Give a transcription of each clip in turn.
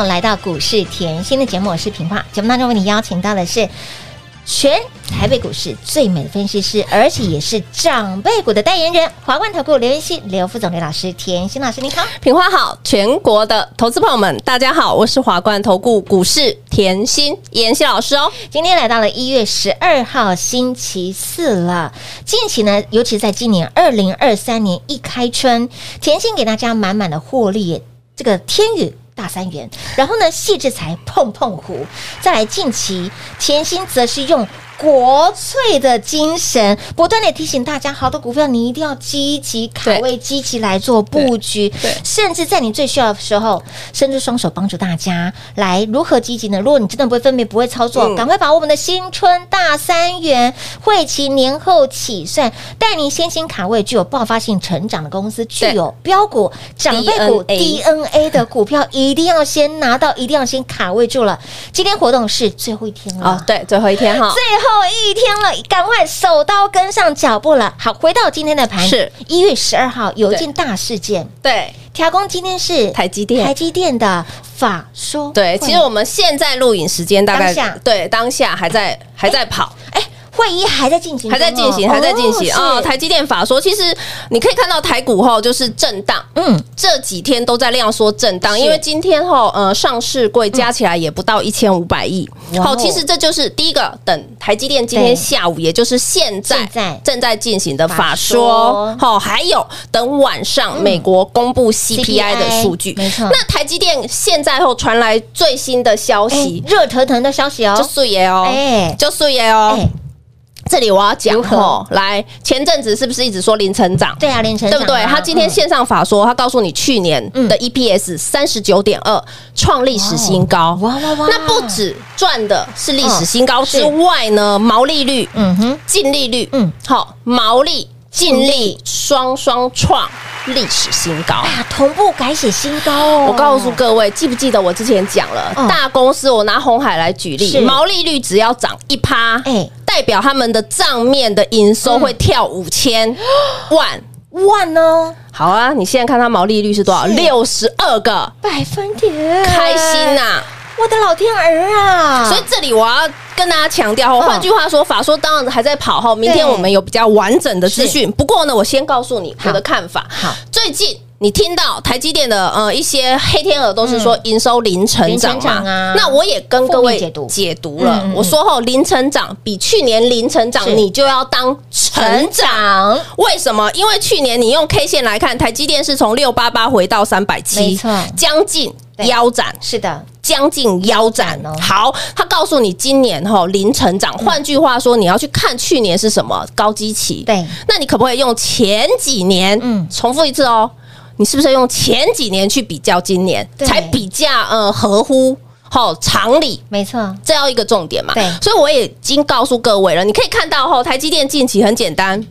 友来到股市甜心的节目，我是平化。节目当中为你邀请到的是全台北股市最美的分析师，而且也是长辈股的代言人——华冠投顾刘元熙刘副总刘老师。甜心老师，你好，平花好，全国的投资朋友们，大家好，我是华冠投顾股市甜心妍希老师哦。今天来到了一月十二号星期四了，近期呢，尤其在今年二零二三年一开春，甜心给大家满满的获利，这个天宇。大三元，然后呢，细致才碰碰胡，再来近期甜心则是用。国粹的精神，不断的提醒大家，好的股票你一定要积极卡位，积极来做布局。对，甚至在你最需要的时候，伸出双手帮助大家来如何积极呢？如果你真的不会分辨、不会操作，赶快把我们的新春大三元会期年后起算，带您先行卡位具有爆发性成长的公司，具有标股长辈股 DNA 的股票，一定要先拿到，一定要先卡位住了。今天活动是最后一天了，哦，对，最后一天哈，最后。后一天了，赶快手刀跟上脚步了。好，回到今天的盘，是一月十二号有一件大事件。对，调工今天是台积电，台积电的法说。对，其实我们现在录影时间大概对当下还在还在跑。哎。会议还在进行，还在进行，还在进行啊！台积电法说，其实你可以看到台股后就是震荡，嗯，这几天都在量缩震荡，因为今天后呃上市柜加起来也不到一千五百亿。好，其实这就是第一个，等台积电今天下午，也就是现在正在进行的法说，好，还有等晚上美国公布 CPI 的数据，没错。那台积电现在后传来最新的消息，热腾腾的消息哦，就素爷哦，哎，就素爷哦。这里我要讲哦，来，前阵子是不是一直说零成长？对啊，零成长，对不对？他今天线上法说，他告诉你去年的 EPS 三十九点二，创历史新高。哇哇哇！那不止赚的是历史新高之外呢，毛利率、嗯哼，净利率，嗯，好，毛利、净利。双双创历史新高。哎呀，同步改写新高哦！我告诉各位，记不记得我之前讲了，大公司，我拿红海来举例，毛利率只要涨一趴，哎。代表他们的账面的营收会跳五千 万万哦，好啊！你现在看它毛利率是多少？六十二个百分点，开心呐！我的老天儿啊！所以这里我要跟大家强调，换句话说，法说当然还在跑哈，明天我们有比较完整的资讯。不过呢，我先告诉你我的看法。好，最近。你听到台积电的呃一些黑天鹅都是说营收零成长啊，那我也跟各位解读解读了。我说后零成长比去年零成长，你就要当成长。为什么？因为去年你用 K 线来看，台积电是从六八八回到三百七，将近腰斩，是的，将近腰斩哦。好，他告诉你今年哈零成长，换句话说，你要去看去年是什么高基期。对，那你可不可以用前几年？嗯，重复一次哦，你是不是用前几年去比较今年，才比较呃合乎？好，常理没错，这要一个重点嘛。对，所以我已经告诉各位了，你可以看到后，台积电近期很简单。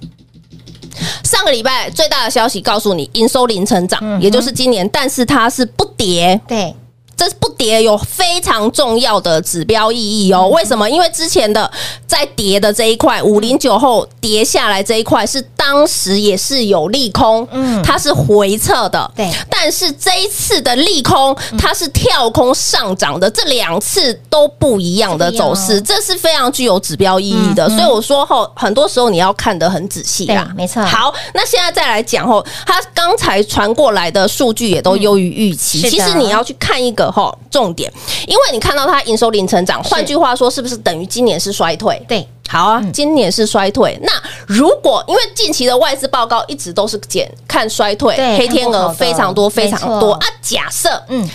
上个礼拜最大的消息告诉你，营收零成长，嗯、也就是今年，但是它是不跌。对。这是不跌有非常重要的指标意义哦。为什么？因为之前的在跌的这一块五零九后跌下来这一块是当时也是有利空，嗯，它是回撤的，对。但是这一次的利空，它是跳空上涨的，这两次都不一样的走势，这是非常具有指标意义的。所以我说后，很多时候你要看得很仔细啦，没错。好，那现在再来讲后，它刚才传过来的数据也都优于预期。其实你要去看一个。哈，重点，因为你看到它营收零成长，换句话说，是不是等于今年是衰退？对，好啊，今年是衰退。那如果因为近期的外资报告一直都是减看衰退，黑天鹅非常多非常多啊。假设，嗯，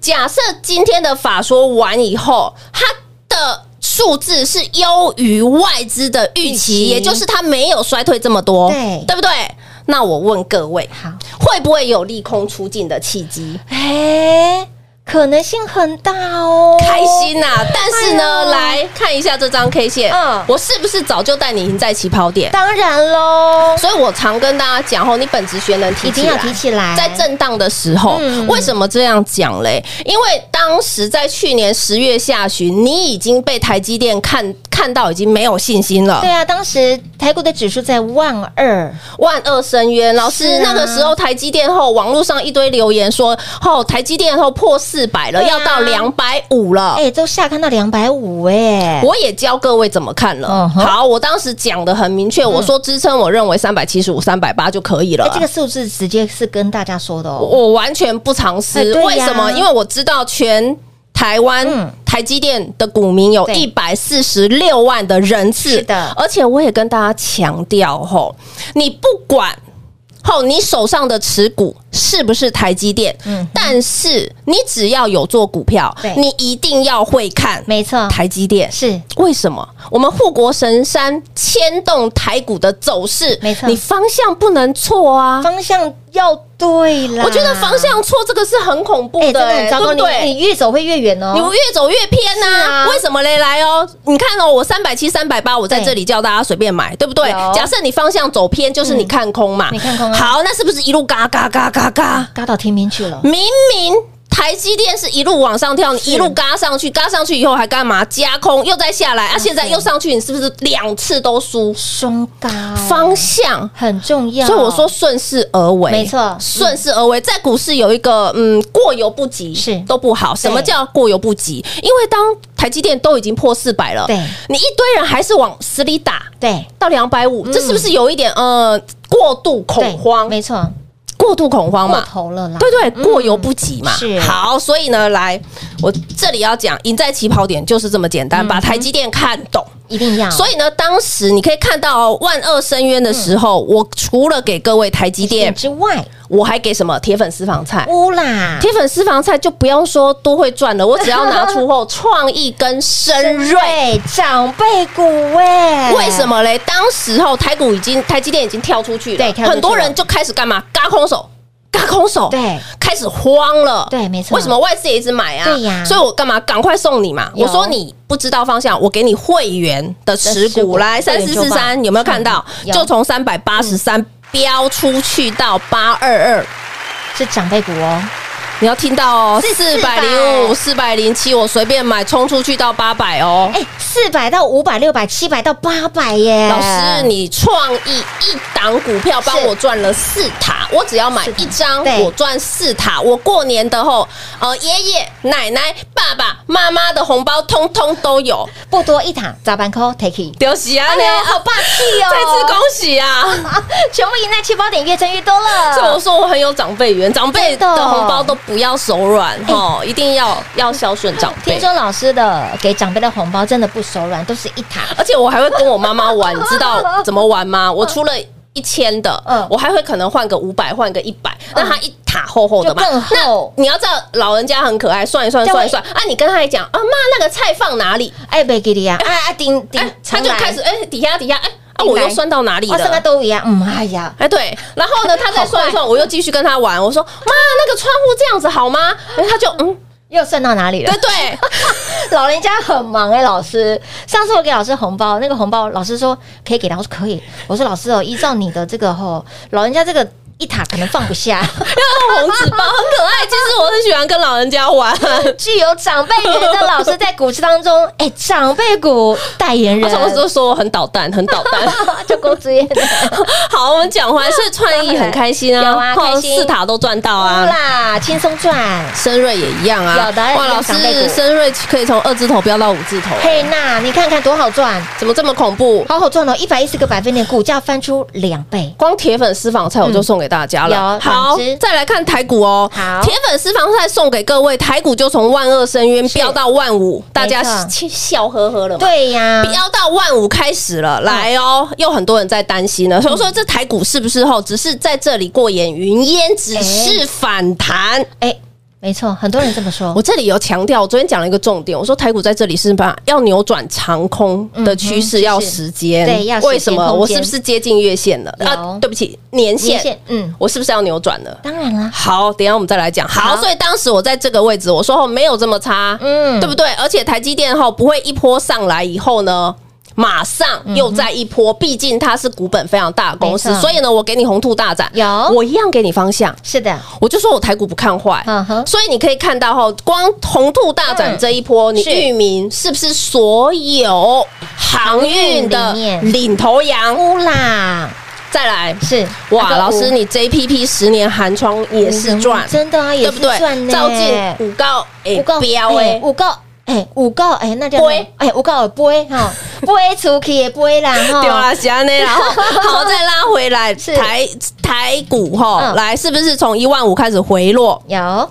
假设今天的法说完以后，它的数字是优于外资的预期，也就是它没有衰退这么多，对，对不对？那我问各位，好，会不会有利空出尽的契机？哎。可能性很大哦，开心呐！但是呢，来看一下这张 K 线，嗯，我是不是早就带你赢在起跑点？当然喽，所以我常跟大家讲哦，你本职学能提起来，一定要提起来。在震荡的时候，为什么这样讲嘞？因为当时在去年十月下旬，你已经被台积电看看到已经没有信心了。对啊，当时台股的指数在万二，万二深渊。老师，那个时候台积电后，网络上一堆留言说，后台积电后破四百了，要到两百五了，哎，都下看到两百五，哎，我也教各位怎么看了。好，我当时讲的很明确，我说支撑我认为三百七十五、三百八就可以了。这个数字直接是跟大家说的哦，我完全不藏私。为什么？因为我知道全台湾台积电的股民有一百四十六万的人次，是的，而且我也跟大家强调吼，你不管。后，你手上的持股是不是台积电？嗯，但是你只要有做股票，对你一定要会看，没错，台积电是为什么？我们护国神山牵动台股的走势，没错，你方向不能错啊，方向。要对了，我觉得方向错这个是很恐怖的，欸，对不对？你越走会越远哦，你越走越偏呐。为什么嘞？来哦，你看哦，我三百七、三百八，我在这里叫大家随便买，对不对？假设你方向走偏，就是你看空嘛，你看空。好，那是不是一路嘎嘎嘎嘎嘎嘎到天边去了？明明。台积电是一路往上跳，你一路嘎上去，嘎上去以后还干嘛？加空又再下来啊！现在又上去，你是不是两次都输？双嘎方向很重要，所以我说顺势而为，没错，顺势而为。在股市有一个嗯，过犹不及是都不好。什么叫过犹不及？因为当台积电都已经破四百了，对，你一堆人还是往死里打，对，到两百五，这是不是有一点呃过度恐慌？没错。过度恐慌嘛，过头了啦，对对，过犹不及嘛。是。好，所以呢，来，我这里要讲，赢在起跑点就是这么简单，把台积电看懂，一定要。所以呢，当时你可以看到万恶深渊的时候，我除了给各位台积电之外，我还给什么铁粉私房菜？乌啦，铁粉私房菜就不用说多会赚了，我只要拿出后创意跟深锐长辈股哎，为什么嘞？当时候台股已经台积电已经跳出去了，对，很多人就开始干嘛？嘎空手。轧空手，对，开始慌了，对，没错。为什么外资也一直买啊？对呀，所以我干嘛？赶快送你嘛！我说你不知道方向，我给你会员的持股来三四四三，有没有看到？就从三百八十三飙出去到八二二，是长辈股哦。你要听到哦，四百零五、四百零七，我随便买，冲出去到八百哦。哎，四百到五百、六百、七百到八百耶！老师，你创意一档股票帮我赚了四塔，我只要买一张，我赚四塔。我过年的后，呃，爷爷奶奶、爸爸妈妈的红包通通都有，不多一塔，砸板扣 take it，恭喜啊！你好霸气哦！再次恭喜啊！全部赢在起跑点，越挣越多了。所以我说我很有长辈缘，长辈的红包都不要手软哦，一定要要孝顺长辈。听说老师的给长辈的红包真的不手软，都是一塔，而且我还会跟我妈妈玩，你知道怎么玩吗？我除了一千的，嗯。我还会可能换个五百，换个一百，那他一塔厚厚的嘛，更厚。那你要知道，老人家很可爱，算一算，算一算。啊，你跟他来讲啊，妈，那个菜放哪里？哎，没给你啊，啊啊，顶顶哎，，他就开始哎，底下底下哎啊，我又算到哪里哦，三个了？都一样，嗯，哎呀，哎，对，然后呢，他再算一算，我又继续跟他玩。我说，妈，那个窗户这样子好吗？哎，他就嗯，又算到哪里了对？对，老人家很忙哎、老师。上次我给老师红包，那个红包老师说可以给他，我说可以。我说老师哦，依照你的这个吼，老人家这个一塔可能放不下，红纸包很可爱。其实我很喜欢跟老人家玩。具有长辈缘的老师在股市当中，哎、长辈股代言人，他什么时候说我很捣蛋，很捣蛋？就公职业的好，我们讲回来，所以创意很开心啊，有啊开心四塔都赚到啊。啦，轻松赚。深瑞也一样啊，有的哇，老师，深瑞可以从二字头飙到五字头，嘿，那你看看多好赚，怎么这么恐怖？好好赚哦，一百一十个百分点，股价翻出两倍。光铁粉私房菜我就送给大家了。嗯有好，再来看台股哦。好铁粉私房菜送给各位，台股就从万恶深渊是飙到万五，大家笑呵呵了嘛。对呀，飙到万五开始了，来哦，又很多人在担心了，所以说这台股是不是后只是在这里过眼云烟，只是反弹？哎，没错，很多人这么说。我这里有强调，我昨天讲了一个重点，我说台股在这里是把要扭转长空的趋势要时间，嗯对要为什么？我是不是接近月线了？有啊，对不起，年线，年线嗯我是不是要扭转了？当然了，好，等一下我们再来讲。好，好所以当时我在这个位置，我说后没有这么差，嗯对不对？而且台积电后不会一波上来以后呢，马上又再一波，毕竟它是股本非常大的公司所以呢，我给你红兔大展，有。我一样给你方向。是的，我就说我台股不看坏，嗯哼。所以你可以看到哈，光红兔大展这一波，你是域名是不是所有航运的领头羊？乌啦，再来，是。哇，老师，你 JPP 十年寒窗也是赚，真的啊，对不对。照进五高哎五告标哎，五告哎五告哎，那叫杯。哎五告杯哈，杯出去的杯啦哈，丢啦，喜安呢，然 后好再拉回来，是。台台股哈，嗯。来是不是从一万五开始回落？有。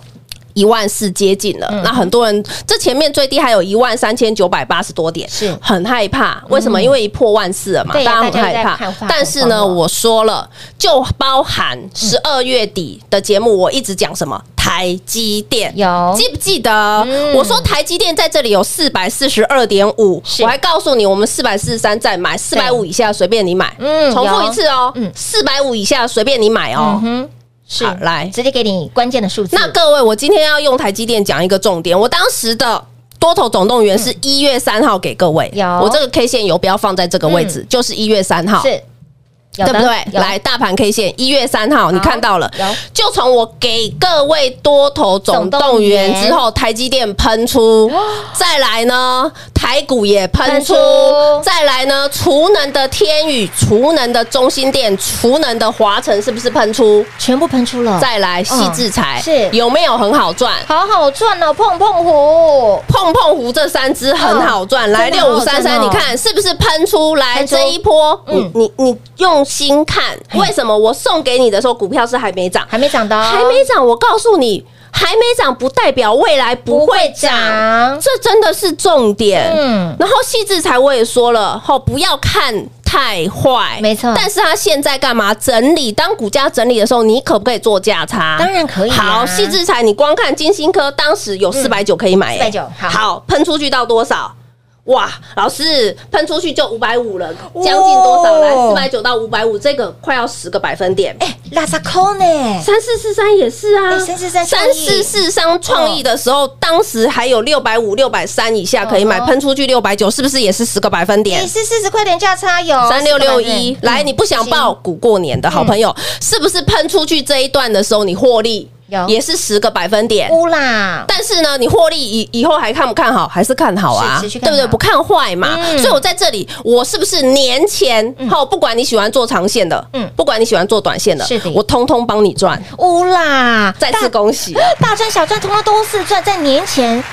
一万四接近了，嗯。那很多人这前面最低还有一万三千九百八十多点，是。很害怕。为什么？因为一破万四了嘛，大家很害怕。法。但是呢，我说了，就包含十二月底的节目，我一直讲什么台积电，有。记不记得？嗯。我说台积电在这里有四百四十二点五，我还告诉你，我们四百四十三再买，四百五以下随便你买。嗯重复一次哦嗯，四百五以下随便你买哦。嗯。哼是。好来。直接给你关键的数字，那各位，我今天要用台积电讲一个重点。我当时的多头总动员是一月三号给各位，有。我这个 K 线游标放在这个位置，就是一月三号，对不对？来，大盘 K 线一月三号，你看到了。有，就从我给各位多头总动员之后，台积电喷出，再来呢，台股也喷出，再来呢，储能的天宇、储能的中心店、储能的华晨是不是喷出？全部喷出了，再来细制裁，是。有没有很好赚？好好赚哦，碰碰虎，碰碰胡这三只很好赚，来六五三三，你看是不是喷出？来这一波？嗯。你你你用心看，为什么我送给你的时候股票是还没涨，还没涨到，还没涨？我告诉你，还没涨不代表未来不会涨，这真的是重点。嗯，然后细致才我也说了，吼不要看太坏，没错但是他现在干嘛整理？当股价整理的时候，你可不可以做价差？当然可以啊好，细制裁，你光看金星科当时有四百九可以买、欸，490好好，喷出去到多少？哇，老师喷出去就五百五了，将近多少？来，四百九到五百五，这个快要十个百分点。哎，拉萨扣呢？三四四三也是啊，哎3443三四四三创意的时候，当时还有六百五、六百三以下可以买，哦喷出去六百九，是不是也是十个百分点也？是四十块钱价差有三六六一，来，你不想报股过年的好朋友，是不是喷出去这一段的时候你获利有也是十个百分点？乌啦，但是呢，你获利以以后还看不看好？还是看好啊，对不对？不看坏嘛。嗯所以我在这里，我是不是年前后，不管你喜欢做长线的，嗯嗯，不管你喜欢做短线的，是的我通通帮你赚。乌啦，再次恭喜，大赚小赚，通通都是赚。在年前，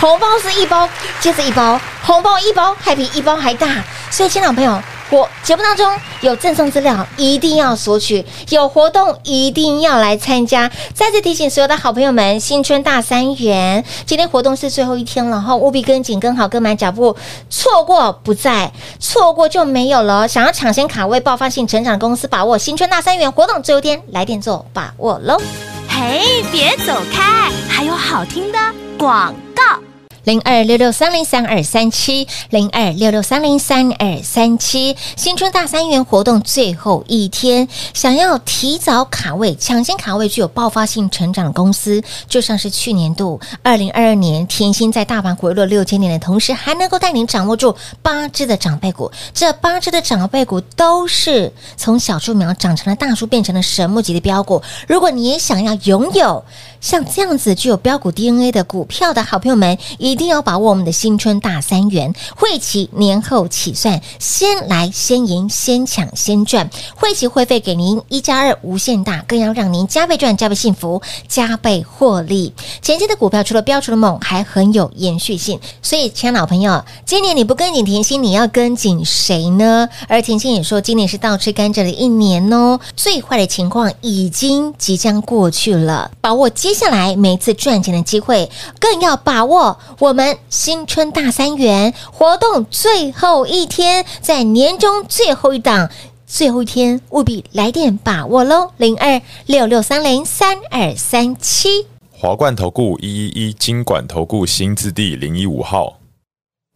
红包是一包接着一包，红包一包还比一包还大。所以，亲老朋友，我节目当中有赠送资料，一定要索取；有活动一定要来参加。再次提醒所有的好朋友们，新春大三元，今天活动是最后一天了哈，务必跟紧、跟好、跟满脚步，错过不再，错过就没有了。想要抢先卡位爆发性成长公司，把握新春大三元活动最后天，来电做把握喽！嘿，别走开，还有好听的广告。零二六六三零三二三七，零二六六三零三二三七，新春大三元活动最后一天，想要提早卡位、抢先卡位具有爆发性成长的公司，就像是去年度二零二二年，甜心在大盘回落六千点的同时，还能够带您掌握住八只的长辈股，这八只的长辈股都是从小树苗长成了大树，变成了神木级的标股。如果你也想要拥有像这样子具有标股 DNA 的股票的好朋友们，一定要把握我们的新春大三元会期年后起算，先来先赢先抢先赚，会期会费给您一加二无限大，更要让您加倍赚、加倍幸福、加倍获利。前期的股票除了标出了猛，还很有延续性。所以，亲爱的老朋友，今年你不跟紧甜心，你要跟紧谁呢？而甜心也说，今年是倒吃甘蔗的一年哦。最坏的情况已经即将过去了，把握今接下来每一次赚钱的机会，更要把握我。我们新春大三元活动最后一天，在年终最后一档，最后一天务必来电把握喽！零二六六三零三二三七，华冠投顾一一一金管投顾新字第零一五号，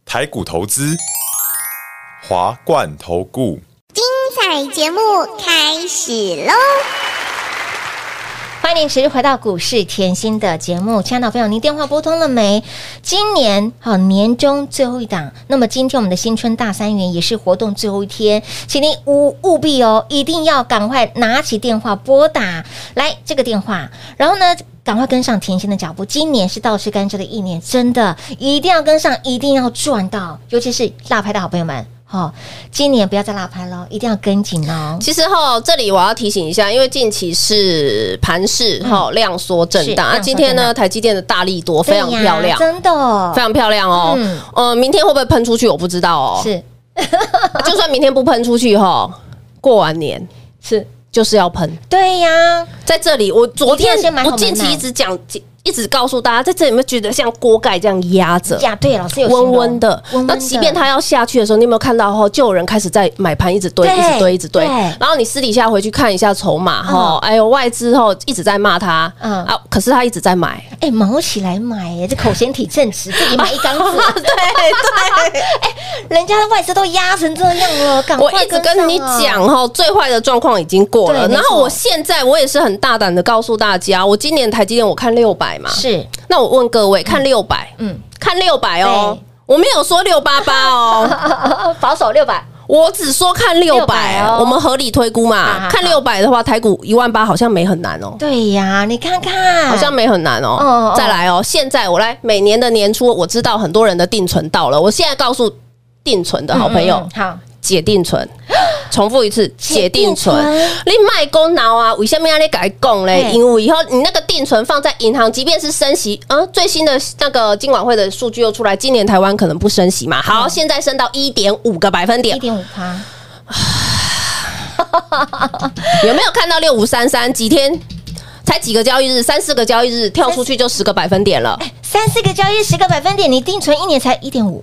台股投资，华冠投顾，精彩节目开始喽！欢迎您持续回到股市甜心的节目，亲爱的朋友，您电话拨通了没？今年好年终最后一档，那么今天我们的新春大三元也是活动最后一天，请您务务必哦，一定要赶快拿起电话拨打来这个电话，然后呢，赶快跟上甜心的脚步。今年是倒吃甘蔗的一年，真的一定要跟上，一定要赚到，尤其是辣拍的好朋友们。哦，今年不要再拉拍了，一定要跟紧哦。其实哈，这里我要提醒一下，因为近期是盘势哈量缩震荡，那今天呢，台积电的大力多非常漂亮，真的非常漂亮哦。嗯，呃，明天会不会喷出去？我不知道哦。是，就算明天不喷出去哈，过完年是就是要喷。对呀，在这里我昨天我近期一直讲。一直告诉大家，在这里有没有觉得像锅盖这样压着？呀，对，老师有温温的。那即便它要下去的时候，你有没有看到？哈就有人开始在买盘，一直堆，一直堆，一直堆。然后你私底下回去看一下筹码，哈，哎呦，外资哈一直在骂他，嗯啊，可是他一直在买，哎，毛起来买，哎，这口嫌体正直，自己买一缸子，对 对，哎，人家的外资都压成这样了，赶快。我一直跟你讲，哈，最坏的状况已经过了。然后我现在我也是很大胆的告诉大家，我今年台积电我看六百。是，那我问各位，看六百，嗯，看六百哦，我没有说六八八哦，保守六百，我只说看六百。哦，我们合理推估嘛，看六百的话，台股一万八好像没很难哦。对呀，你看看，好像没很难哦。再来哦，现在我来，每年的年初，我知道很多人的定存到了，我现在告诉定存的好朋友，好。解定存，重复一次，解定存。你卖公脑啊？为什么要你改供嘞？因为以后你那个定存放在银行，即便是升息，嗯，最新的那个金管会的数据又出来，今年台湾可能不升息嘛？好，现在升到一点五个百分点，一点五趴。有没有看到六五三三？几天才几个交易日？三四个交易日跳出去就十个百分点了。三四个交易日十个百分点，你定存一年才一点五。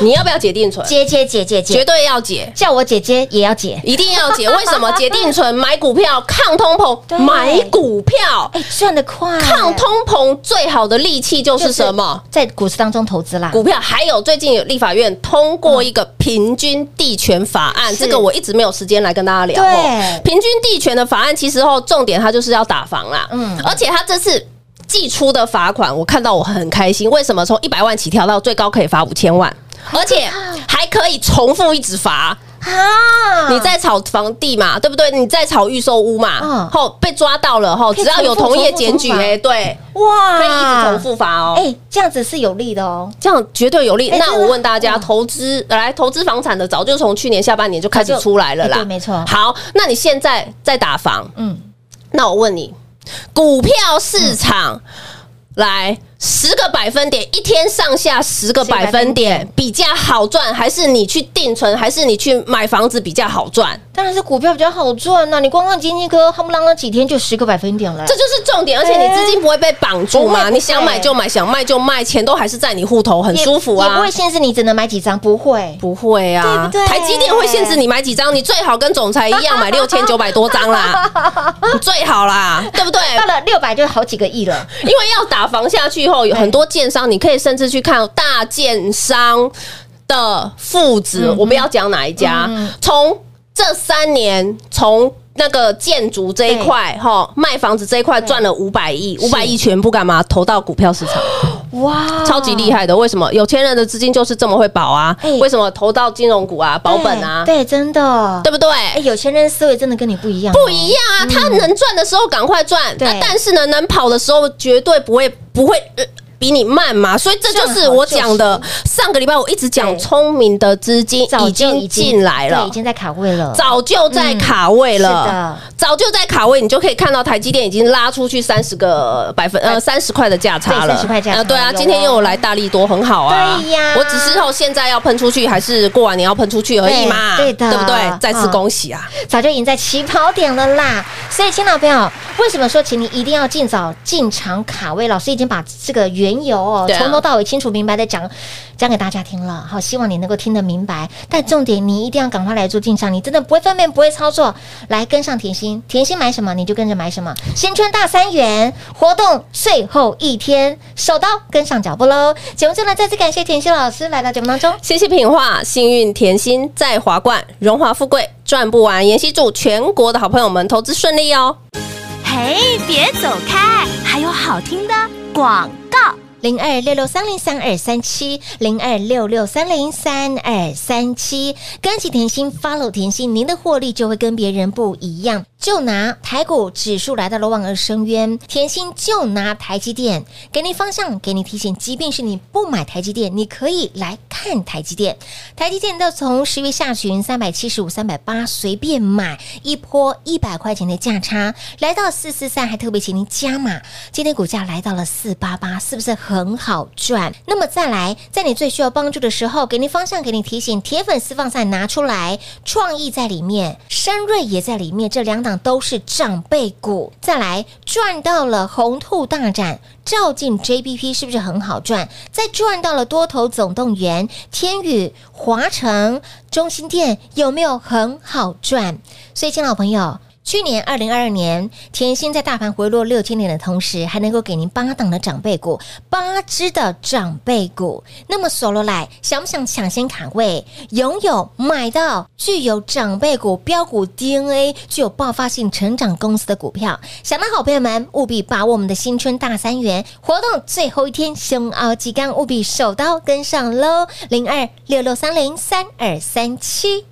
你要不要解定存？解解解解解，绝对要解！叫我姐姐也要解，一定要解！为什么？解定存买股票抗通膨，买股票哎赚得快！抗通膨最好的利器就是什么？在股市当中投资啦，股票。还有最近有立法院通过一个平均地权法案，这个我一直没有时间来跟大家聊。对，平均地权的法案其实后重点它就是要打房啦，嗯，而且它这次寄出的罚款，我看到我很开心。为什么？从一百万起跳到最高可以罚五千万。而且还可以重复一直罚啊！你在炒房地嘛，对不对？你在炒预售屋嘛，后被抓到了后，只要有同业检举，哎，对，哇，可以一直重复罚哦。哎，这样子是有利的哦，这样绝对有利。那我问大家，投资来投资房产的，早就从去年下半年就开始出来了啦，对，没错。好，那你现在在打房，嗯，那我问你，股票市场来。十个百分点，一天上下十个百分点比较好赚，还是你去定存，还是你去买房子比较好赚？当然是股票比较好赚呐！你光看金鸡科，夯不啷当几天就十个百分点了，这就是重点。而且你资金不会被绑住吗？你想买就买，想卖就卖，钱都还是在你户头，很舒服啊！也不会限制你只能买几张，不会，不会啊！对不对？台积电会限制你买几张，你最好跟总裁一样买 六千九百多张啦，最好啦，对不对？到了六百就好几个亿了，因为要打房下去后，有很多建商，你可以甚至去看大建商的父子，嗯、我们要讲哪一家？从、嗯、这三年，从那个建筑这一块哈，卖房子这一块赚了五百亿，五百亿全部干嘛？投到股票市场。哇，超级厉害的！为什么有钱人的资金就是这么会保啊？欸、为什么投到金融股啊，保本啊？对，对，真的，对不对？哎、欸，有钱人思维真的跟你不一样，不一样啊！嗯、他能赚的时候赶快赚，对，但是呢，能跑的时候绝对不会不会。呃比你慢嘛，所以这就是我讲的。上个礼拜我一直讲，聪明的资金已经进来了，已经在卡位了，早就在卡位了，早就在卡位，你就可以看到台积电已经拉出去三十个百分呃三十块的价差了，三十块价差。对啊，今天又有来大力多，很好啊。对呀，我只是说现在要喷出去，还是过完年要喷出去而已嘛。对的，对不对？再次恭喜啊！早就赢在起跑点了啦。所以，亲老朋友，为什么说请你一定要尽早进场卡位？老师已经把这个原。有哦，从头到尾清楚明白的讲讲给大家听了，好，希望你能够听得明白。但重点，你一定要赶快来做进场，你真的不会分辨，不会操作，来跟上甜心，甜心买什么你就跟着买什么。新春大三元活动最后一天，手刀跟上脚步喽！节目最后呢，再次感谢甜心老师来到节目当中，谢谢品画，幸运甜心在华冠，荣华富贵赚不完。妍希祝全国的好朋友们投资顺利哦！嘿，别走开，还有好听的广告。零二六六三零三二三七，零二六六三零三二三七，跟紧甜心，follow 甜心，您的获利就会跟别人不一样。就拿台股指数来到了望而生渊，甜心就拿台积电给你方向，给你提醒。即便是你不买台积电，你可以来看台积电。台积电都从十月下旬三百七十五、三百八随便买一波一百块钱的价差，来到四四三，还特别请您加码。今天股价来到了四八八，是不是很好赚？那么再来，在你最需要帮助的时候，给你方向，给你提醒。铁粉私房菜拿出来，创意在里面，深瑞也在里面，这两档。都是长辈股，再来赚到了红兔大展，照进 JBP 是不是很好赚？再赚到了多头总动员，天宇、华城、中心店有没有很好赚？所以，亲老朋友。去年二零二二年，甜心在大盘回落六千点的同时，还能够给您八档的长辈股，八只的长辈股。那么，索罗来想不想抢先卡位，拥有买到具有长辈股标股 DNA、具有爆发性成长公司的股票？想的好朋友们，务必把我们的新春大三元活动最后一天，凶奥吉刚务必手刀跟上喽！零二六六三零三二三七。